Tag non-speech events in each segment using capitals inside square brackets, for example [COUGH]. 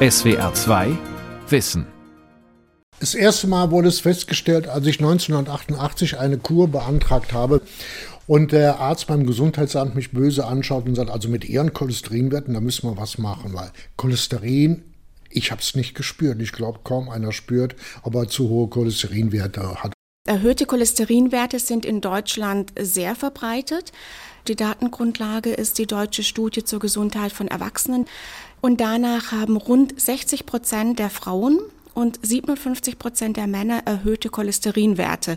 SWR 2 Wissen. Das erste Mal wurde es festgestellt, als ich 1988 eine Kur beantragt habe und der Arzt beim Gesundheitsamt mich böse anschaut und sagt, also mit Ihren Cholesterinwerten, da müssen wir was machen, weil Cholesterin, ich habe es nicht gespürt. Ich glaube, kaum einer spürt, ob er zu hohe Cholesterinwerte hat. Erhöhte Cholesterinwerte sind in Deutschland sehr verbreitet. Die Datengrundlage ist die deutsche Studie zur Gesundheit von Erwachsenen. Und danach haben rund 60 Prozent der Frauen und 57 Prozent der Männer erhöhte Cholesterinwerte.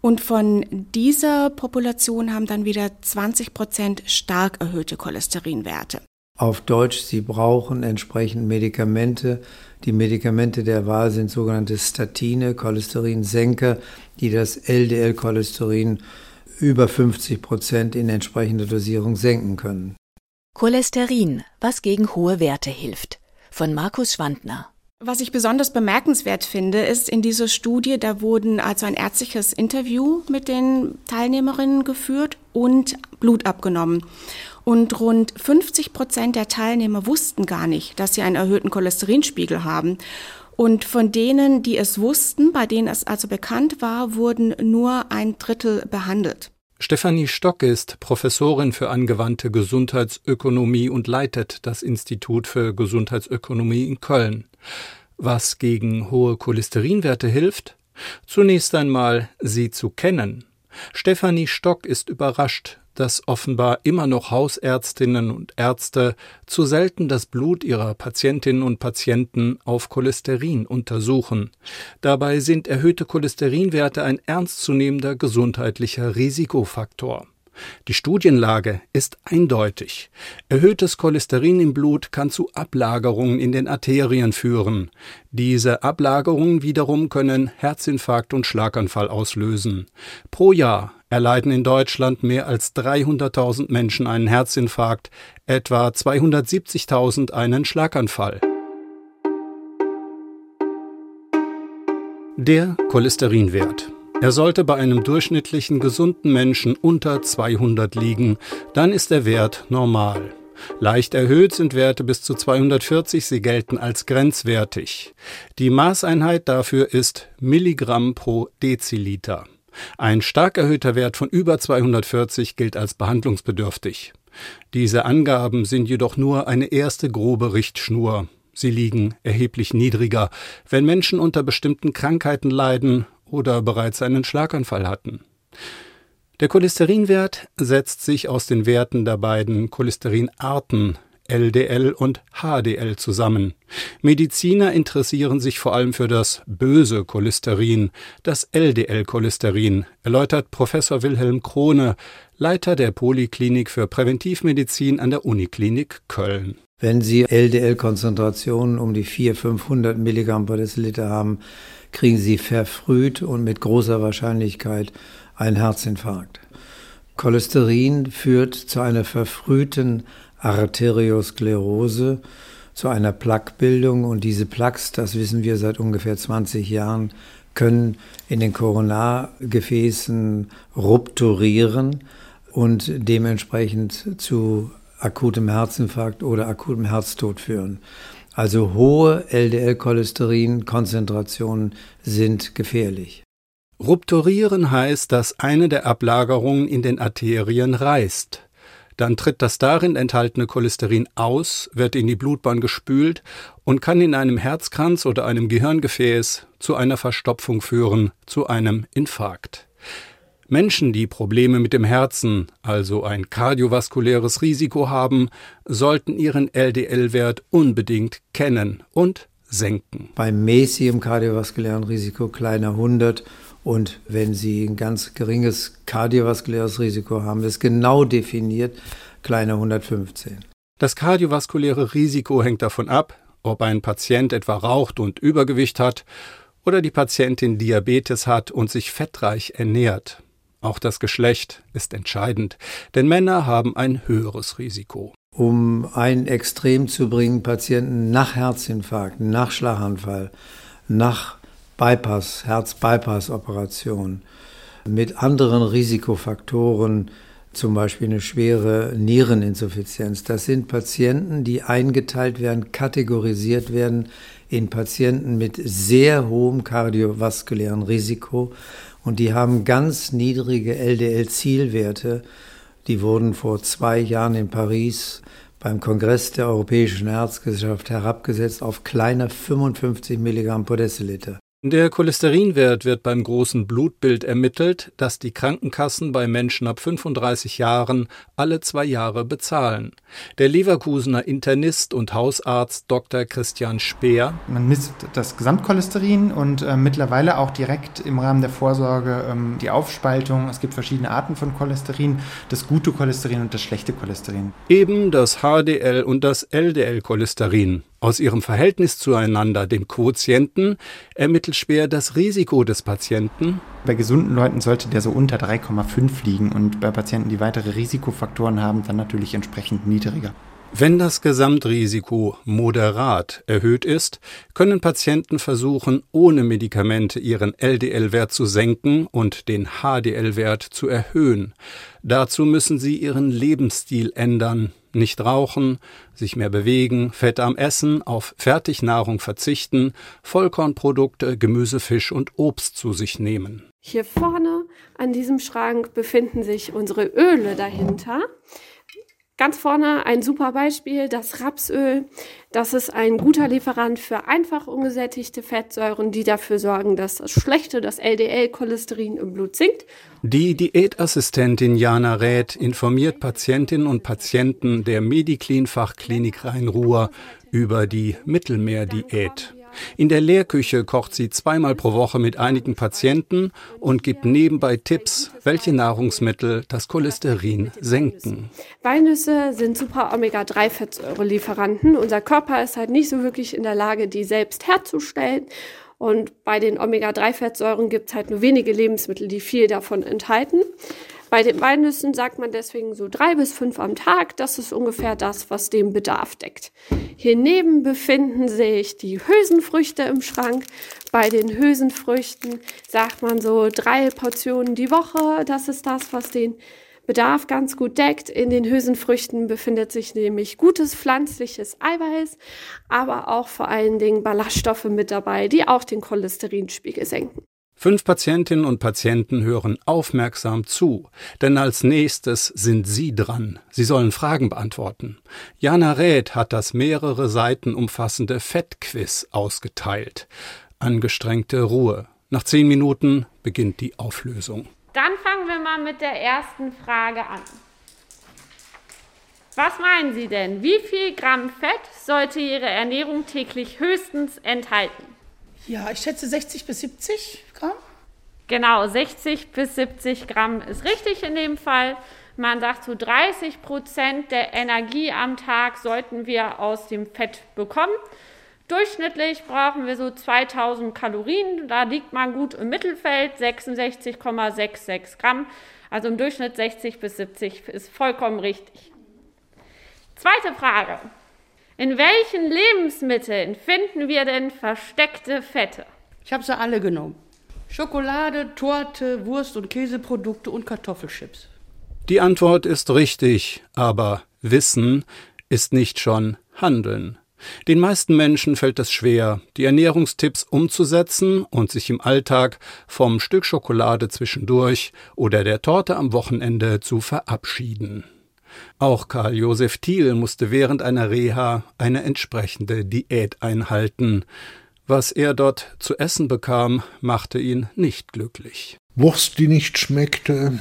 Und von dieser Population haben dann wieder 20 Prozent stark erhöhte Cholesterinwerte. Auf Deutsch, sie brauchen entsprechend Medikamente. Die Medikamente der Wahl sind sogenannte Statine, Cholesterinsenker, die das LDL-Cholesterin über 50 Prozent in entsprechender Dosierung senken können. Cholesterin, was gegen hohe Werte hilft. Von Markus Schwandner. Was ich besonders bemerkenswert finde, ist in dieser Studie, da wurden also ein ärztliches Interview mit den Teilnehmerinnen geführt und Blut abgenommen. Und rund 50 Prozent der Teilnehmer wussten gar nicht, dass sie einen erhöhten Cholesterinspiegel haben. Und von denen, die es wussten, bei denen es also bekannt war, wurden nur ein Drittel behandelt. Stefanie Stock ist Professorin für angewandte Gesundheitsökonomie und leitet das Institut für Gesundheitsökonomie in Köln. Was gegen hohe Cholesterinwerte hilft? Zunächst einmal, sie zu kennen. Stefanie Stock ist überrascht, dass offenbar immer noch Hausärztinnen und Ärzte zu selten das Blut ihrer Patientinnen und Patienten auf Cholesterin untersuchen. Dabei sind erhöhte Cholesterinwerte ein ernstzunehmender gesundheitlicher Risikofaktor. Die Studienlage ist eindeutig. Erhöhtes Cholesterin im Blut kann zu Ablagerungen in den Arterien führen. Diese Ablagerungen wiederum können Herzinfarkt und Schlaganfall auslösen. Pro Jahr erleiden in Deutschland mehr als 300.000 Menschen einen Herzinfarkt, etwa 270.000 einen Schlaganfall. Der Cholesterinwert. Er sollte bei einem durchschnittlichen gesunden Menschen unter 200 liegen, dann ist der Wert normal. Leicht erhöht sind Werte bis zu 240, sie gelten als grenzwertig. Die Maßeinheit dafür ist Milligramm pro Deziliter. Ein stark erhöhter Wert von über 240 gilt als behandlungsbedürftig. Diese Angaben sind jedoch nur eine erste grobe Richtschnur. Sie liegen erheblich niedriger, wenn Menschen unter bestimmten Krankheiten leiden oder bereits einen Schlaganfall hatten. Der Cholesterinwert setzt sich aus den Werten der beiden Cholesterinarten LDL und HDL zusammen. Mediziner interessieren sich vor allem für das böse Cholesterin, das LDL-Cholesterin, erläutert Professor Wilhelm Krone, Leiter der Poliklinik für Präventivmedizin an der Uniklinik Köln. Wenn Sie LDL-Konzentrationen um die 400, 500 Milligramm pro Deziliter haben, kriegen Sie verfrüht und mit großer Wahrscheinlichkeit einen Herzinfarkt. Cholesterin führt zu einer verfrühten Arteriosklerose, zu einer Plaquebildung und diese Plaques, das wissen wir seit ungefähr 20 Jahren, können in den Koronargefäßen rupturieren und dementsprechend zu akutem Herzinfarkt oder akutem Herztod führen. Also hohe LDL-Cholesterin-Konzentrationen sind gefährlich. Rupturieren heißt, dass eine der Ablagerungen in den Arterien reißt. Dann tritt das darin enthaltene Cholesterin aus, wird in die Blutbahn gespült und kann in einem Herzkranz oder einem Gehirngefäß zu einer Verstopfung führen, zu einem Infarkt. Menschen, die Probleme mit dem Herzen, also ein kardiovaskuläres Risiko haben, sollten ihren LDL-Wert unbedingt kennen und senken. Bei mäßigem kardiovaskulären Risiko kleiner 100 und wenn Sie ein ganz geringes kardiovaskuläres Risiko haben, ist genau definiert kleiner 115. Das kardiovaskuläre Risiko hängt davon ab, ob ein Patient etwa raucht und Übergewicht hat oder die Patientin Diabetes hat und sich fettreich ernährt. Auch das Geschlecht ist entscheidend, denn Männer haben ein höheres Risiko. Um ein Extrem zu bringen, Patienten nach Herzinfarkt, nach Schlaganfall, nach Bypass, Herz-Bypass-Operation mit anderen Risikofaktoren zum Beispiel eine schwere Niereninsuffizienz. Das sind Patienten, die eingeteilt werden, kategorisiert werden in Patienten mit sehr hohem kardiovaskulären Risiko und die haben ganz niedrige LDL-Zielwerte. Die wurden vor zwei Jahren in Paris beim Kongress der Europäischen Herzgesellschaft herabgesetzt auf kleine 55 Milligramm pro Deziliter. Der Cholesterinwert wird beim großen Blutbild ermittelt, das die Krankenkassen bei Menschen ab 35 Jahren alle zwei Jahre bezahlen. Der Leverkusener Internist und Hausarzt Dr. Christian Speer. Man misst das Gesamtcholesterin und äh, mittlerweile auch direkt im Rahmen der Vorsorge ähm, die Aufspaltung. Es gibt verschiedene Arten von Cholesterin, das gute Cholesterin und das schlechte Cholesterin. Eben das HDL und das LDL-Cholesterin. Aus ihrem Verhältnis zueinander, dem Quotienten, ermittelt Speer das Risiko des Patienten. Bei gesunden Leuten sollte der so unter 3,5 liegen und bei Patienten, die weitere Risikofaktoren haben, dann natürlich entsprechend niedriger. Wenn das Gesamtrisiko moderat erhöht ist, können Patienten versuchen, ohne Medikamente ihren LDL-Wert zu senken und den HDL-Wert zu erhöhen. Dazu müssen sie ihren Lebensstil ändern, nicht rauchen, sich mehr bewegen, fettarm essen, auf Fertignahrung verzichten, Vollkornprodukte, Gemüse, Fisch und Obst zu sich nehmen. Hier vorne an diesem Schrank befinden sich unsere Öle dahinter. Ganz vorne ein super Beispiel, das Rapsöl. Das ist ein guter Lieferant für einfach ungesättigte Fettsäuren, die dafür sorgen, dass das schlechte, das LDL-Cholesterin im Blut sinkt. Die Diätassistentin Jana Räth informiert Patientinnen und Patienten der Mediclean-Fachklinik Rhein-Ruhr über die Mittelmeerdiät. In der Lehrküche kocht sie zweimal pro Woche mit einigen Patienten und gibt nebenbei Tipps, welche Nahrungsmittel das Cholesterin senken. Walnüsse sind super Omega-3-Fettsäurelieferanten. Unser Körper ist halt nicht so wirklich in der Lage, die selbst herzustellen. Und bei den Omega-3-Fettsäuren gibt es halt nur wenige Lebensmittel, die viel davon enthalten. Bei den Walnüssen sagt man deswegen so drei bis fünf am Tag. Das ist ungefähr das, was den Bedarf deckt. Hier neben befinden sich die Hülsenfrüchte im Schrank. Bei den Hülsenfrüchten sagt man so drei Portionen die Woche. Das ist das, was den Bedarf ganz gut deckt. In den Hülsenfrüchten befindet sich nämlich gutes pflanzliches Eiweiß, aber auch vor allen Dingen Ballaststoffe mit dabei, die auch den Cholesterinspiegel senken. Fünf Patientinnen und Patienten hören aufmerksam zu, denn als nächstes sind Sie dran. Sie sollen Fragen beantworten. Jana Räth hat das mehrere Seiten umfassende Fettquiz ausgeteilt. Angestrengte Ruhe. Nach zehn Minuten beginnt die Auflösung. Dann fangen wir mal mit der ersten Frage an. Was meinen Sie denn? Wie viel Gramm Fett sollte Ihre Ernährung täglich höchstens enthalten? Ja, ich schätze 60 bis 70 Gramm. Genau, 60 bis 70 Gramm ist richtig in dem Fall. Man sagt, so 30 Prozent der Energie am Tag sollten wir aus dem Fett bekommen. Durchschnittlich brauchen wir so 2000 Kalorien. Da liegt man gut im Mittelfeld, 66,66 Gramm. Also im Durchschnitt 60 bis 70 ist vollkommen richtig. Zweite Frage. In welchen Lebensmitteln finden wir denn versteckte Fette? Ich habe sie alle genommen. Schokolade, Torte, Wurst- und Käseprodukte und Kartoffelchips. Die Antwort ist richtig, aber Wissen ist nicht schon Handeln. Den meisten Menschen fällt es schwer, die Ernährungstipps umzusetzen und sich im Alltag vom Stück Schokolade zwischendurch oder der Torte am Wochenende zu verabschieden. Auch Karl Josef Thiel musste während einer Reha eine entsprechende Diät einhalten. Was er dort zu essen bekam, machte ihn nicht glücklich. Wurst, die nicht schmeckte,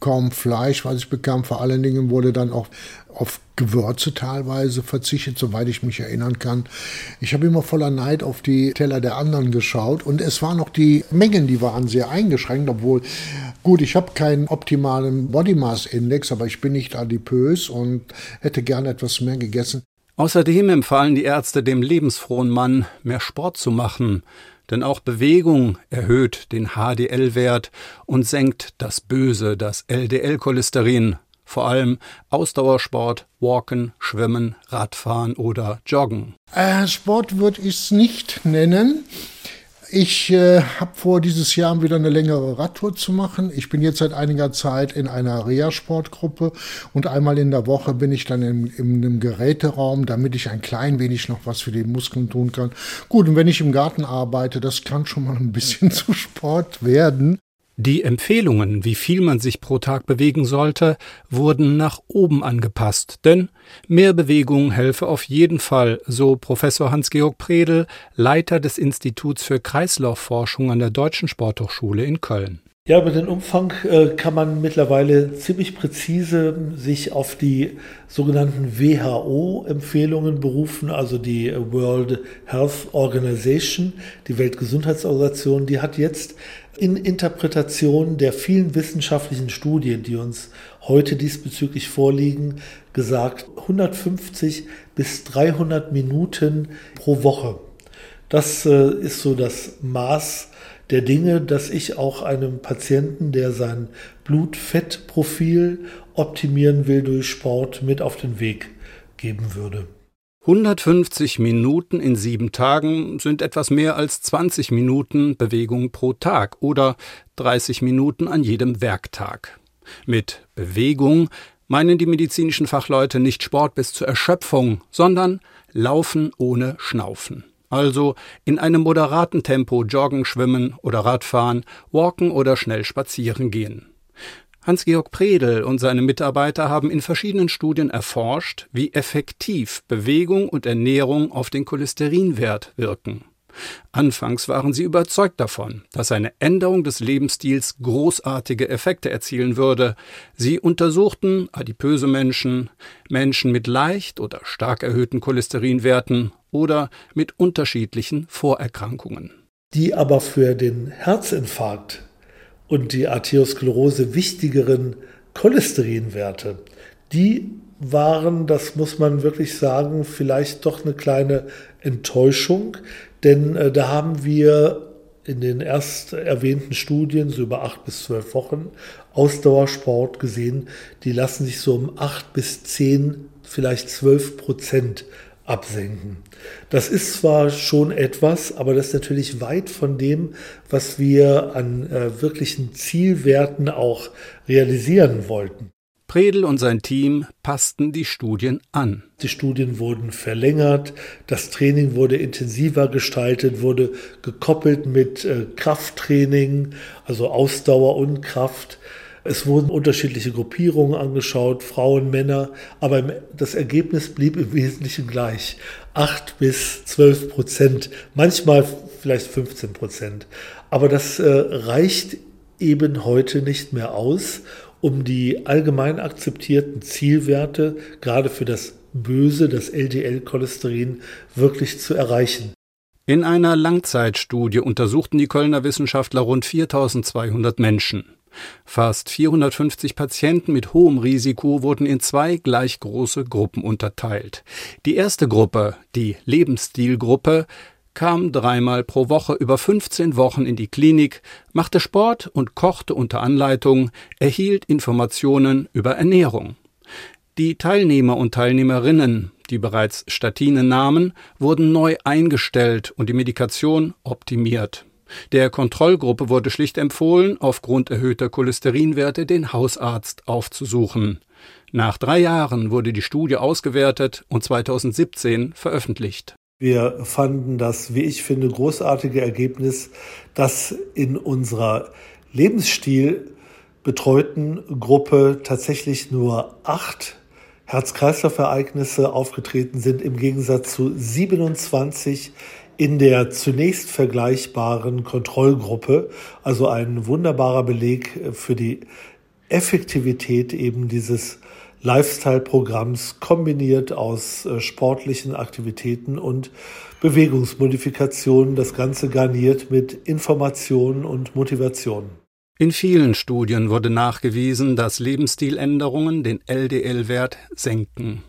kaum Fleisch, was ich bekam. Vor allen Dingen wurde dann auch auf Gewürze teilweise verzichtet, soweit ich mich erinnern kann. Ich habe immer voller Neid auf die Teller der anderen geschaut und es waren noch die Mengen, die waren sehr eingeschränkt, obwohl, gut, ich habe keinen optimalen Body Mass Index, aber ich bin nicht adipös und hätte gerne etwas mehr gegessen. Außerdem empfahlen die Ärzte dem lebensfrohen Mann, mehr Sport zu machen, denn auch Bewegung erhöht den HDL-Wert und senkt das Böse, das LDL-Cholesterin, vor allem Ausdauersport, Walken, Schwimmen, Radfahren oder Joggen. Äh, Sport würde ich es nicht nennen. Ich äh, habe vor, dieses Jahr wieder eine längere Radtour zu machen. Ich bin jetzt seit einiger Zeit in einer Reha-Sportgruppe und einmal in der Woche bin ich dann in, in einem Geräteraum, damit ich ein klein wenig noch was für die Muskeln tun kann. Gut, und wenn ich im Garten arbeite, das kann schon mal ein bisschen [LAUGHS] zu Sport werden. Die Empfehlungen, wie viel man sich pro Tag bewegen sollte, wurden nach oben angepasst, denn mehr Bewegung helfe auf jeden Fall, so Professor Hans-Georg Predel, Leiter des Instituts für Kreislaufforschung an der Deutschen Sporthochschule in Köln. Ja, über den Umfang äh, kann man mittlerweile ziemlich präzise sich auf die sogenannten WHO-Empfehlungen berufen, also die World Health Organization, die Weltgesundheitsorganisation, die hat jetzt in Interpretation der vielen wissenschaftlichen Studien, die uns heute diesbezüglich vorliegen, gesagt 150 bis 300 Minuten pro Woche. Das äh, ist so das Maß der Dinge, dass ich auch einem Patienten, der sein Blutfettprofil optimieren will durch Sport, mit auf den Weg geben würde. 150 Minuten in sieben Tagen sind etwas mehr als 20 Minuten Bewegung pro Tag oder 30 Minuten an jedem Werktag. Mit Bewegung meinen die medizinischen Fachleute nicht Sport bis zur Erschöpfung, sondern Laufen ohne Schnaufen. Also in einem moderaten Tempo joggen, schwimmen oder Radfahren, walken oder schnell spazieren gehen. Hans-Georg Predel und seine Mitarbeiter haben in verschiedenen Studien erforscht, wie effektiv Bewegung und Ernährung auf den Cholesterinwert wirken. Anfangs waren sie überzeugt davon, dass eine Änderung des Lebensstils großartige Effekte erzielen würde. Sie untersuchten adipöse Menschen, Menschen mit leicht oder stark erhöhten Cholesterinwerten oder mit unterschiedlichen Vorerkrankungen. Die aber für den Herzinfarkt und die Arteriosklerose wichtigeren Cholesterinwerte, die waren, das muss man wirklich sagen, vielleicht doch eine kleine Enttäuschung, denn äh, da haben wir in den erst erwähnten Studien, so über acht bis zwölf Wochen, Ausdauersport gesehen, die lassen sich so um acht bis zehn, vielleicht zwölf Prozent absenken. Das ist zwar schon etwas, aber das ist natürlich weit von dem, was wir an äh, wirklichen Zielwerten auch realisieren wollten. Predel und sein Team passten die Studien an. Die Studien wurden verlängert, das Training wurde intensiver gestaltet, wurde gekoppelt mit äh, Krafttraining, also Ausdauer und Kraft. Es wurden unterschiedliche Gruppierungen angeschaut, Frauen, Männer, aber das Ergebnis blieb im Wesentlichen gleich. Acht bis zwölf Prozent, manchmal vielleicht 15 Prozent. Aber das äh, reicht eben heute nicht mehr aus, um die allgemein akzeptierten Zielwerte, gerade für das Böse, das LDL-Cholesterin, wirklich zu erreichen. In einer Langzeitstudie untersuchten die Kölner Wissenschaftler rund 4200 Menschen. Fast 450 Patienten mit hohem Risiko wurden in zwei gleich große Gruppen unterteilt. Die erste Gruppe, die Lebensstilgruppe, kam dreimal pro Woche über 15 Wochen in die Klinik, machte Sport und kochte unter Anleitung, erhielt Informationen über Ernährung. Die Teilnehmer und Teilnehmerinnen, die bereits Statine nahmen, wurden neu eingestellt und die Medikation optimiert. Der Kontrollgruppe wurde schlicht empfohlen, aufgrund erhöhter Cholesterinwerte den Hausarzt aufzusuchen. Nach drei Jahren wurde die Studie ausgewertet und 2017 veröffentlicht. Wir fanden das, wie ich finde, großartige Ergebnis, dass in unserer Lebensstil betreuten Gruppe tatsächlich nur acht Herz-Kreislauf-Ereignisse aufgetreten sind, im Gegensatz zu 27 in der zunächst vergleichbaren Kontrollgruppe. Also ein wunderbarer Beleg für die Effektivität eben dieses Lifestyle-Programms kombiniert aus äh, sportlichen Aktivitäten und Bewegungsmodifikationen, das Ganze garniert mit Informationen und Motivation. In vielen Studien wurde nachgewiesen, dass Lebensstiländerungen den LDL-Wert senken.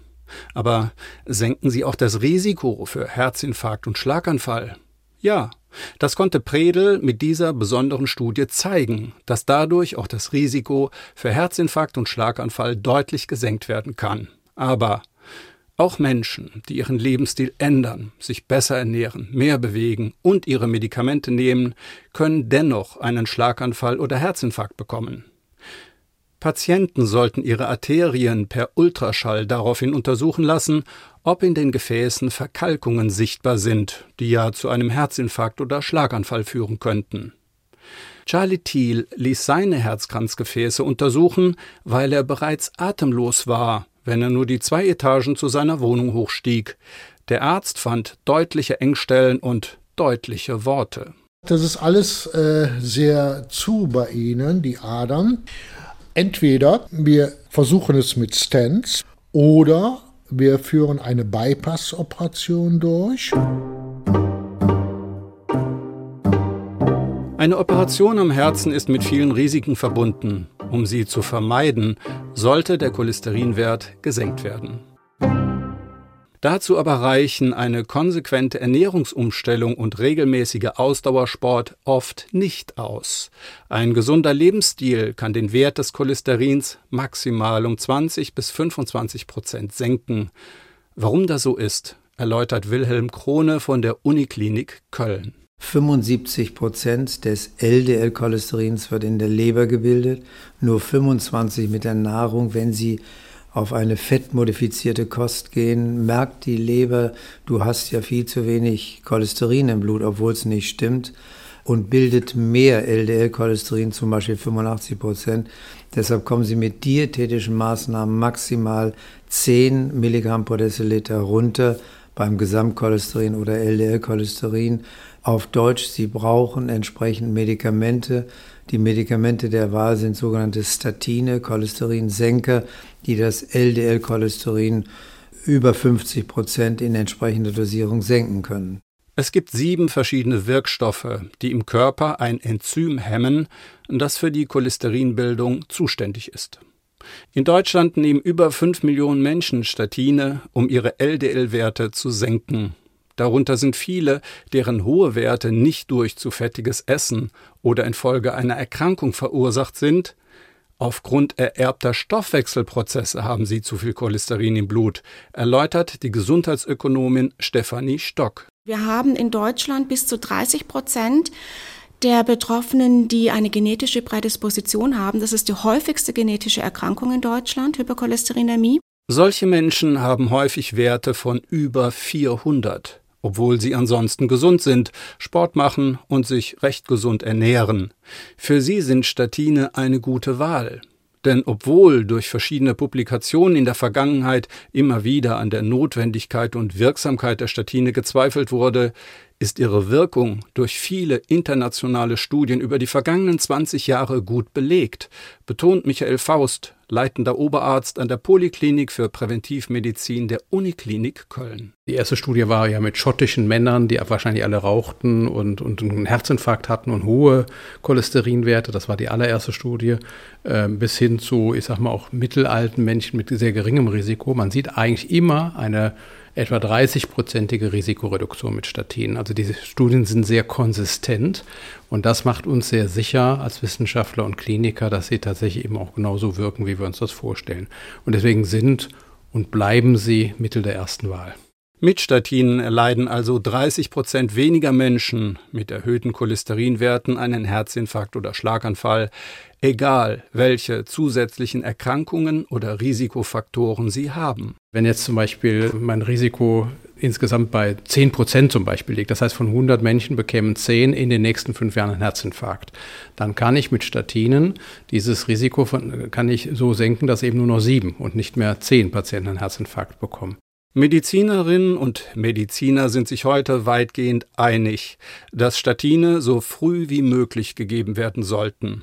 Aber senken sie auch das Risiko für Herzinfarkt und Schlaganfall? Ja, das konnte Predel mit dieser besonderen Studie zeigen, dass dadurch auch das Risiko für Herzinfarkt und Schlaganfall deutlich gesenkt werden kann. Aber Auch Menschen, die ihren Lebensstil ändern, sich besser ernähren, mehr bewegen und ihre Medikamente nehmen, können dennoch einen Schlaganfall oder Herzinfarkt bekommen. Patienten sollten ihre Arterien per Ultraschall daraufhin untersuchen lassen, ob in den Gefäßen Verkalkungen sichtbar sind, die ja zu einem Herzinfarkt oder Schlaganfall führen könnten. Charlie Thiel ließ seine Herzkranzgefäße untersuchen, weil er bereits atemlos war wenn er nur die zwei Etagen zu seiner Wohnung hochstieg. Der Arzt fand deutliche Engstellen und deutliche Worte. Das ist alles äh, sehr zu bei Ihnen, die Adern. Entweder wir versuchen es mit Stents oder wir führen eine Bypass-Operation durch. Eine Operation am Herzen ist mit vielen Risiken verbunden. Um sie zu vermeiden, sollte der Cholesterinwert gesenkt werden. Dazu aber reichen eine konsequente Ernährungsumstellung und regelmäßiger Ausdauersport oft nicht aus. Ein gesunder Lebensstil kann den Wert des Cholesterins maximal um 20 bis 25 Prozent senken. Warum das so ist, erläutert Wilhelm Krone von der Uniklinik Köln. 75 Prozent des LDL-Cholesterins wird in der Leber gebildet, nur 25 mit der Nahrung. Wenn Sie auf eine fettmodifizierte Kost gehen, merkt die Leber, du hast ja viel zu wenig Cholesterin im Blut, obwohl es nicht stimmt, und bildet mehr LDL-Cholesterin, zum Beispiel 85 Prozent. Deshalb kommen Sie mit diätetischen Maßnahmen maximal 10 Milligramm pro Deziliter runter beim Gesamtcholesterin oder LDL-Cholesterin. Auf Deutsch, Sie brauchen entsprechend Medikamente. Die Medikamente der Wahl sind sogenannte Statine, Cholesterinsenker, die das LDL-Cholesterin über 50 Prozent in entsprechender Dosierung senken können. Es gibt sieben verschiedene Wirkstoffe, die im Körper ein Enzym hemmen, das für die Cholesterinbildung zuständig ist. In Deutschland nehmen über fünf Millionen Menschen Statine, um ihre LDL-Werte zu senken. Darunter sind viele, deren hohe Werte nicht durch zu fettiges Essen oder infolge einer Erkrankung verursacht sind. Aufgrund ererbter Stoffwechselprozesse haben sie zu viel Cholesterin im Blut, erläutert die Gesundheitsökonomin Stefanie Stock. Wir haben in Deutschland bis zu 30 Prozent der Betroffenen, die eine genetische Prädisposition haben. Das ist die häufigste genetische Erkrankung in Deutschland, Hypercholesterinämie. Solche Menschen haben häufig Werte von über 400, obwohl sie ansonsten gesund sind, Sport machen und sich recht gesund ernähren. Für sie sind Statine eine gute Wahl. Denn obwohl durch verschiedene Publikationen in der Vergangenheit immer wieder an der Notwendigkeit und Wirksamkeit der Statine gezweifelt wurde, ist ihre Wirkung durch viele internationale Studien über die vergangenen 20 Jahre gut belegt, betont Michael Faust, leitender Oberarzt an der Poliklinik für Präventivmedizin der Uniklinik Köln. Die erste Studie war ja mit schottischen Männern, die wahrscheinlich alle rauchten und, und einen Herzinfarkt hatten und hohe Cholesterinwerte. Das war die allererste Studie. Äh, bis hin zu, ich sag mal, auch mittelalten Menschen mit sehr geringem Risiko. Man sieht eigentlich immer eine etwa 30-prozentige Risikoreduktion mit Statinen. Also diese Studien sind sehr konsistent und das macht uns sehr sicher als Wissenschaftler und Kliniker, dass sie tatsächlich eben auch genauso wirken, wie wir uns das vorstellen. Und deswegen sind und bleiben sie Mittel der ersten Wahl. Mit Statinen erleiden also 30 Prozent weniger Menschen mit erhöhten Cholesterinwerten einen Herzinfarkt oder Schlaganfall, egal welche zusätzlichen Erkrankungen oder Risikofaktoren sie haben. Wenn jetzt zum Beispiel mein Risiko insgesamt bei 10 Prozent zum Beispiel liegt, das heißt von 100 Menschen bekämen 10 in den nächsten fünf Jahren einen Herzinfarkt, dann kann ich mit Statinen dieses Risiko von, kann ich so senken, dass eben nur noch sieben und nicht mehr 10 Patienten einen Herzinfarkt bekommen. Medizinerinnen und Mediziner sind sich heute weitgehend einig, dass Statine so früh wie möglich gegeben werden sollten.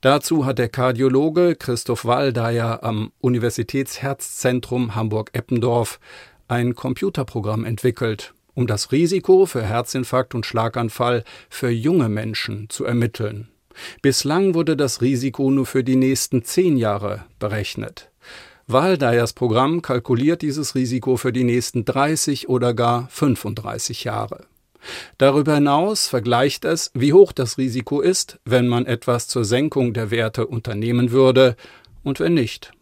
Dazu hat der Kardiologe Christoph Waldeyer am Universitätsherzzentrum Hamburg-Eppendorf ein Computerprogramm entwickelt, um das Risiko für Herzinfarkt und Schlaganfall für junge Menschen zu ermitteln. Bislang wurde das Risiko nur für die nächsten zehn Jahre berechnet. Waldeyers Programm kalkuliert dieses Risiko für die nächsten 30 oder gar 35 Jahre. Darüber hinaus vergleicht es, wie hoch das Risiko ist, wenn man etwas zur Senkung der Werte unternehmen würde und wenn nicht.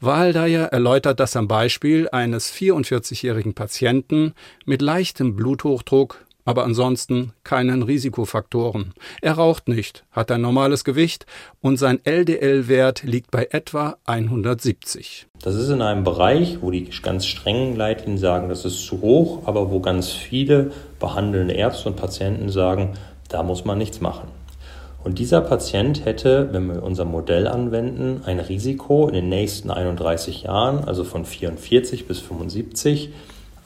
Waldeyer erläutert das am Beispiel eines 44-jährigen Patienten mit leichtem Bluthochdruck, aber ansonsten keinen Risikofaktoren. Er raucht nicht, hat ein normales Gewicht und sein LDL-Wert liegt bei etwa 170. Das ist in einem Bereich, wo die ganz strengen Leitlinien sagen, das ist zu hoch, aber wo ganz viele behandelnde Ärzte und Patienten sagen, da muss man nichts machen. Und dieser Patient hätte, wenn wir unser Modell anwenden, ein Risiko in den nächsten 31 Jahren, also von 44 bis 75,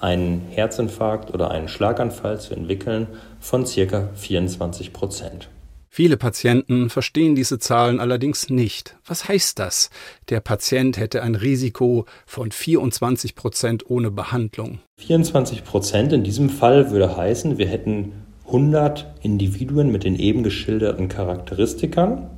einen Herzinfarkt oder einen Schlaganfall zu entwickeln von circa 24 Prozent. Viele Patienten verstehen diese Zahlen allerdings nicht. Was heißt das? Der Patient hätte ein Risiko von 24 Prozent ohne Behandlung. 24 Prozent in diesem Fall würde heißen, wir hätten 100 Individuen mit den eben geschilderten Charakteristikern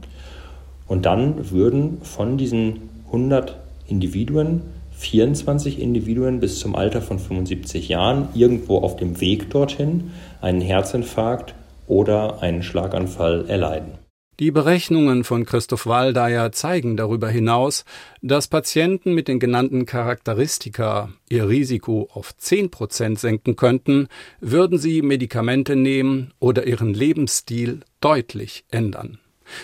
und dann würden von diesen 100 Individuen 24 Individuen bis zum Alter von 75 Jahren irgendwo auf dem Weg dorthin einen Herzinfarkt oder einen Schlaganfall erleiden. Die Berechnungen von Christoph Waldeyer zeigen darüber hinaus, dass Patienten mit den genannten Charakteristika ihr Risiko auf 10 Prozent senken könnten, würden sie Medikamente nehmen oder ihren Lebensstil deutlich ändern.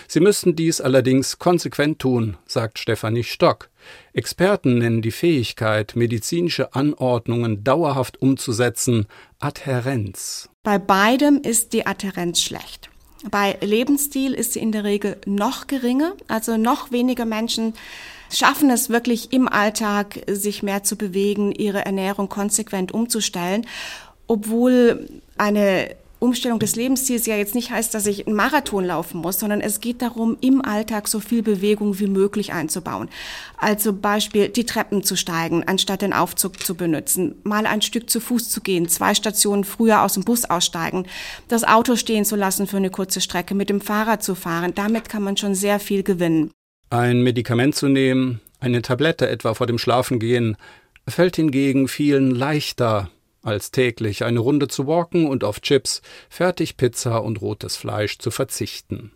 Sie müssten dies allerdings konsequent tun, sagt Stefanie Stock. Experten nennen die Fähigkeit, medizinische Anordnungen dauerhaft umzusetzen, Adhärenz. Bei beidem ist die Adhärenz schlecht. Bei Lebensstil ist sie in der Regel noch geringer, also noch weniger Menschen schaffen es wirklich im Alltag, sich mehr zu bewegen, ihre Ernährung konsequent umzustellen, obwohl eine Umstellung des Lebensstils ja jetzt nicht heißt, dass ich einen Marathon laufen muss, sondern es geht darum, im Alltag so viel Bewegung wie möglich einzubauen. Also Beispiel, die Treppen zu steigen, anstatt den Aufzug zu benutzen, mal ein Stück zu Fuß zu gehen, zwei Stationen früher aus dem Bus aussteigen, das Auto stehen zu lassen für eine kurze Strecke, mit dem Fahrrad zu fahren. Damit kann man schon sehr viel gewinnen. Ein Medikament zu nehmen, eine Tablette etwa vor dem Schlafengehen, fällt hingegen vielen leichter als täglich eine Runde zu walken und auf Chips, Fertigpizza und rotes Fleisch zu verzichten.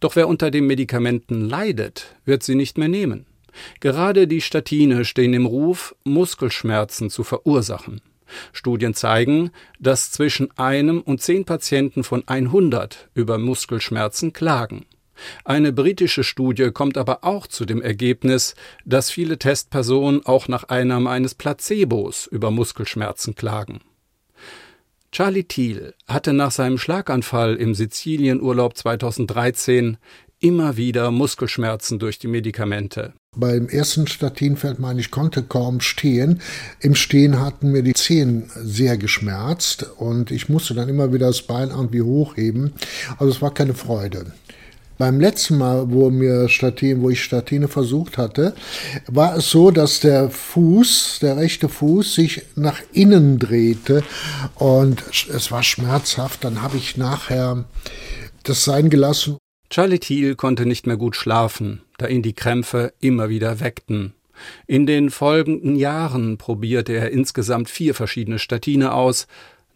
Doch wer unter den Medikamenten leidet, wird sie nicht mehr nehmen. Gerade die Statine stehen im Ruf, Muskelschmerzen zu verursachen. Studien zeigen, dass zwischen einem und zehn Patienten von 100 über Muskelschmerzen klagen. Eine britische Studie kommt aber auch zu dem Ergebnis, dass viele Testpersonen auch nach Einnahme eines Placebos über Muskelschmerzen klagen. Charlie Thiel hatte nach seinem Schlaganfall im Sizilienurlaub 2013 immer wieder Muskelschmerzen durch die Medikamente. Beim ersten Statinfeld meine ich konnte kaum stehen. Im Stehen hatten mir die Zehen sehr geschmerzt und ich musste dann immer wieder das Bein irgendwie hochheben. Also es war keine Freude. Beim letzten Mal, wo mir Statine, wo ich Statine versucht hatte, war es so, dass der Fuß, der rechte Fuß, sich nach innen drehte und es war schmerzhaft. Dann habe ich nachher das sein gelassen. Charlie Thiel konnte nicht mehr gut schlafen, da ihn die Krämpfe immer wieder weckten. In den folgenden Jahren probierte er insgesamt vier verschiedene Statine aus,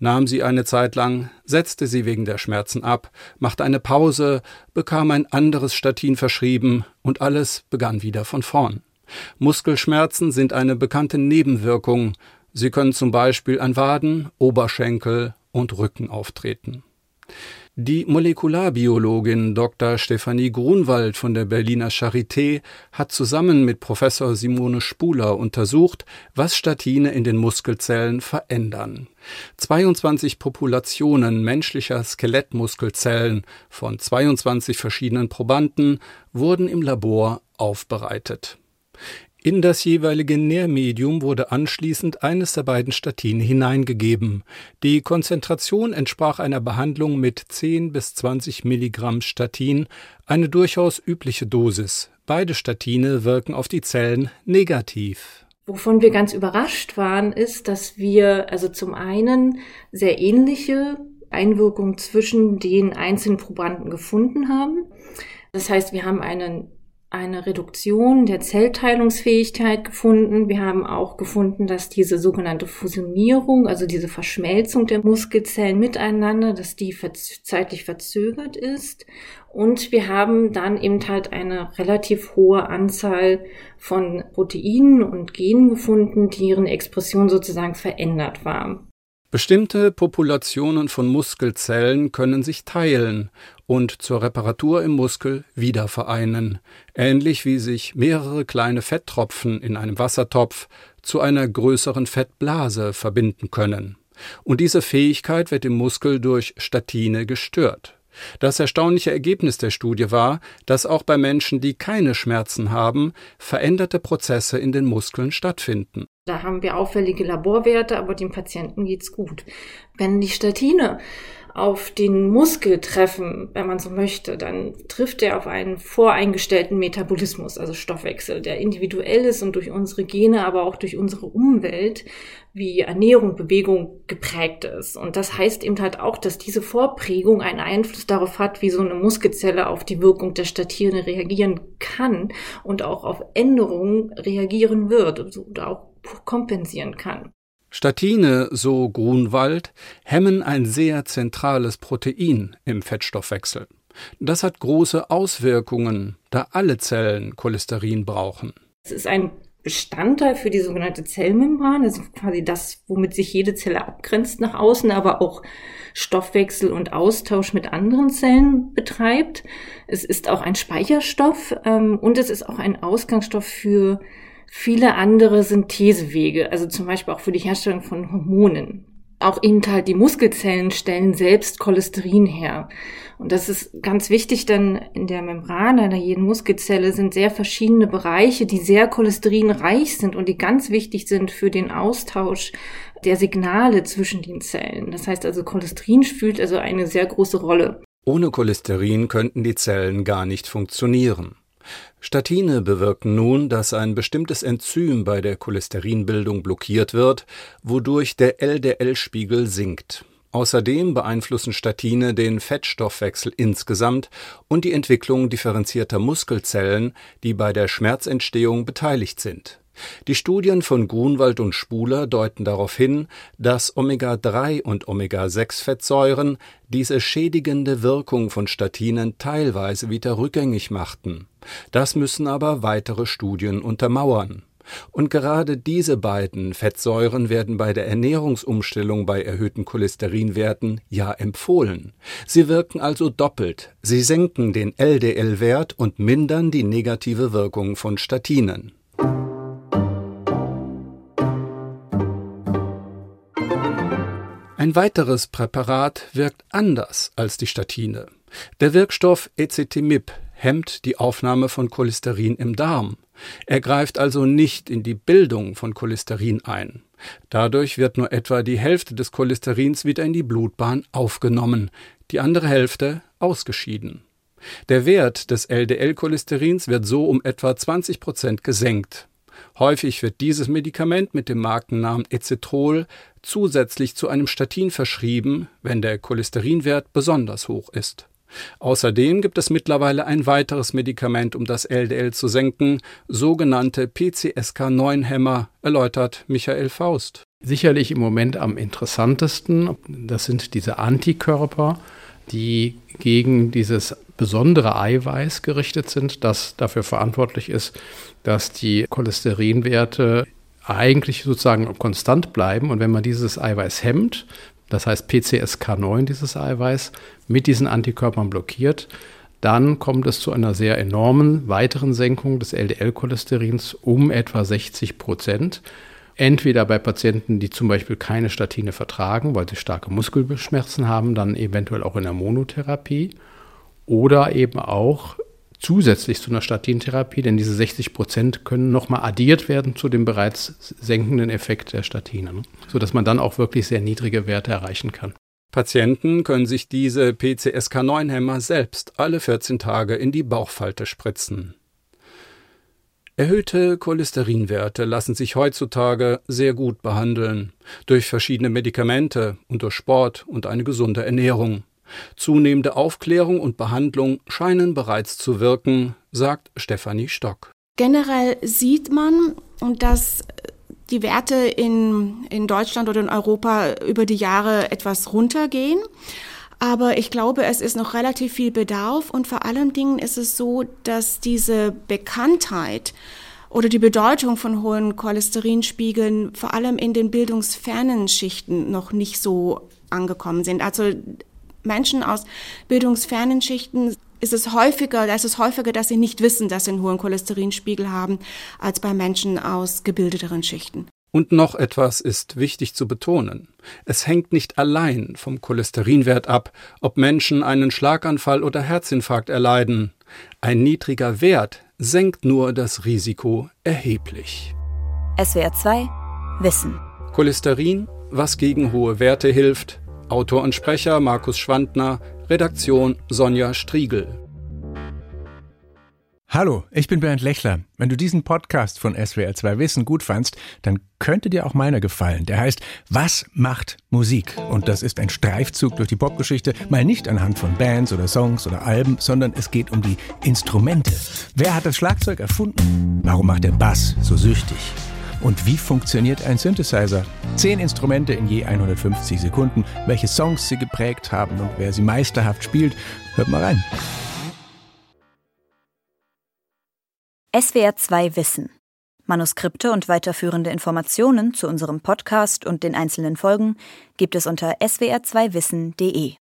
nahm sie eine Zeit lang, setzte sie wegen der Schmerzen ab, machte eine Pause, bekam ein anderes Statin verschrieben und alles begann wieder von vorn. Muskelschmerzen sind eine bekannte Nebenwirkung. Sie können zum Beispiel an Waden, Oberschenkel und Rücken auftreten. Die Molekularbiologin Dr. Stefanie Grunwald von der Berliner Charité hat zusammen mit Professor Simone Spuler untersucht, was Statine in den Muskelzellen verändern. 22 Populationen menschlicher Skelettmuskelzellen von 22 verschiedenen Probanden wurden im Labor aufbereitet. In das jeweilige Nährmedium wurde anschließend eines der beiden Statine hineingegeben. Die Konzentration entsprach einer Behandlung mit 10 bis 20 Milligramm Statin, eine durchaus übliche Dosis. Beide Statine wirken auf die Zellen negativ. Wovon wir ganz überrascht waren, ist, dass wir also zum einen sehr ähnliche Einwirkungen zwischen den einzelnen Probanden gefunden haben. Das heißt, wir haben einen eine Reduktion der Zellteilungsfähigkeit gefunden. Wir haben auch gefunden, dass diese sogenannte Fusionierung, also diese Verschmelzung der Muskelzellen miteinander, dass die zeitlich verzögert ist. Und wir haben dann eben halt eine relativ hohe Anzahl von Proteinen und Genen gefunden, die ihren Expression sozusagen verändert war. Bestimmte Populationen von Muskelzellen können sich teilen und zur Reparatur im Muskel wieder vereinen, ähnlich wie sich mehrere kleine Fetttropfen in einem Wassertopf zu einer größeren Fettblase verbinden können. Und diese Fähigkeit wird im Muskel durch Statine gestört. Das erstaunliche Ergebnis der Studie war, dass auch bei Menschen, die keine Schmerzen haben, veränderte Prozesse in den Muskeln stattfinden. Da haben wir auffällige Laborwerte, aber dem Patienten geht's gut. Wenn die Statine auf den Muskel treffen, wenn man so möchte, dann trifft er auf einen voreingestellten Metabolismus, also Stoffwechsel, der individuell ist und durch unsere Gene, aber auch durch unsere Umwelt wie Ernährung, Bewegung geprägt ist. Und das heißt eben halt auch, dass diese Vorprägung einen Einfluss darauf hat, wie so eine Muskelzelle auf die Wirkung der Statine reagieren kann und auch auf Änderungen reagieren wird oder auch kompensieren kann. Statine, so Grunwald, hemmen ein sehr zentrales Protein im Fettstoffwechsel. Das hat große Auswirkungen, da alle Zellen Cholesterin brauchen. Es ist ein Bestandteil für die sogenannte Zellmembran, also quasi das, womit sich jede Zelle abgrenzt nach außen, aber auch Stoffwechsel und Austausch mit anderen Zellen betreibt. Es ist auch ein Speicherstoff ähm, und es ist auch ein Ausgangsstoff für viele andere Synthesewege, also zum Beispiel auch für die Herstellung von Hormonen. Auch eben halt die Muskelzellen stellen selbst Cholesterin her. Und das ist ganz wichtig, denn in der Membran einer jeden Muskelzelle sind sehr verschiedene Bereiche, die sehr cholesterinreich sind und die ganz wichtig sind für den Austausch der Signale zwischen den Zellen. Das heißt also, Cholesterin spielt also eine sehr große Rolle. Ohne Cholesterin könnten die Zellen gar nicht funktionieren. Statine bewirken nun, dass ein bestimmtes Enzym bei der Cholesterinbildung blockiert wird, wodurch der LDL-Spiegel sinkt. Außerdem beeinflussen Statine den Fettstoffwechsel insgesamt und die Entwicklung differenzierter Muskelzellen, die bei der Schmerzentstehung beteiligt sind die Studien von Grunwald und Spuler deuten darauf hin, dass Omega-3 und Omega-6-Fettsäuren diese schädigende Wirkung von Statinen teilweise wieder rückgängig machten. Das müssen aber weitere Studien untermauern. Und gerade diese beiden Fettsäuren werden bei der Ernährungsumstellung bei erhöhten Cholesterinwerten ja empfohlen. Sie wirken also doppelt. Sie senken den LDL-Wert und mindern die negative Wirkung von Statinen. Ein weiteres Präparat wirkt anders als die Statine. Der Wirkstoff Ecetimib hemmt die Aufnahme von Cholesterin im Darm. Er greift also nicht in die Bildung von Cholesterin ein. Dadurch wird nur etwa die Hälfte des Cholesterins wieder in die Blutbahn aufgenommen, die andere Hälfte ausgeschieden. Der Wert des LDL-Cholesterins wird so um etwa 20 Prozent gesenkt. Häufig wird dieses Medikament mit dem Markennamen Ecetrol zusätzlich zu einem Statin verschrieben, wenn der Cholesterinwert besonders hoch ist. Außerdem gibt es mittlerweile ein weiteres Medikament, um das LDL zu senken, sogenannte PCSK9-Hämmer, erläutert Michael Faust. Sicherlich im Moment am interessantesten, das sind diese Antikörper, die gegen dieses besondere Eiweiß gerichtet sind, das dafür verantwortlich ist, dass die Cholesterinwerte eigentlich sozusagen konstant bleiben. Und wenn man dieses Eiweiß hemmt, das heißt PCSK9, dieses Eiweiß, mit diesen Antikörpern blockiert, dann kommt es zu einer sehr enormen weiteren Senkung des LDL-Cholesterins um etwa 60 Prozent. Entweder bei Patienten, die zum Beispiel keine Statine vertragen, weil sie starke Muskelschmerzen haben, dann eventuell auch in der Monotherapie oder eben auch zusätzlich zu einer Statintherapie, denn diese 60 Prozent können nochmal addiert werden zu dem bereits senkenden Effekt der Statine, ne? sodass man dann auch wirklich sehr niedrige Werte erreichen kann. Patienten können sich diese PCSK9-Hämmer selbst alle 14 Tage in die Bauchfalte spritzen. Erhöhte Cholesterinwerte lassen sich heutzutage sehr gut behandeln, durch verschiedene Medikamente und durch Sport und eine gesunde Ernährung. Zunehmende Aufklärung und Behandlung scheinen bereits zu wirken, sagt Stefanie Stock. Generell sieht man, dass die Werte in, in Deutschland oder in Europa über die Jahre etwas runtergehen. Aber ich glaube, es ist noch relativ viel Bedarf und vor allen Dingen ist es so, dass diese Bekanntheit oder die Bedeutung von hohen Cholesterinspiegeln vor allem in den bildungsfernen Schichten noch nicht so angekommen sind. Also Menschen aus bildungsfernen Schichten ist es häufiger, da ist es häufiger, dass sie nicht wissen, dass sie einen hohen Cholesterinspiegel haben, als bei Menschen aus gebildeteren Schichten. Und noch etwas ist wichtig zu betonen. Es hängt nicht allein vom Cholesterinwert ab, ob Menschen einen Schlaganfall oder Herzinfarkt erleiden. Ein niedriger Wert senkt nur das Risiko erheblich. SWR 2 Wissen. Cholesterin, was gegen hohe Werte hilft. Autor und Sprecher Markus Schwandner, Redaktion Sonja Striegel. Hallo, ich bin Bernd Lechler. Wenn du diesen Podcast von SWR2 Wissen gut fandst, dann könnte dir auch meiner gefallen. Der heißt Was macht Musik? Und das ist ein Streifzug durch die Popgeschichte, mal nicht anhand von Bands oder Songs oder Alben, sondern es geht um die Instrumente. Wer hat das Schlagzeug erfunden? Warum macht der Bass so süchtig? Und wie funktioniert ein Synthesizer? Zehn Instrumente in je 150 Sekunden, welche Songs sie geprägt haben und wer sie meisterhaft spielt. Hört mal rein. SWR 2 Wissen. Manuskripte und weiterführende Informationen zu unserem Podcast und den einzelnen Folgen gibt es unter swr2wissen.de.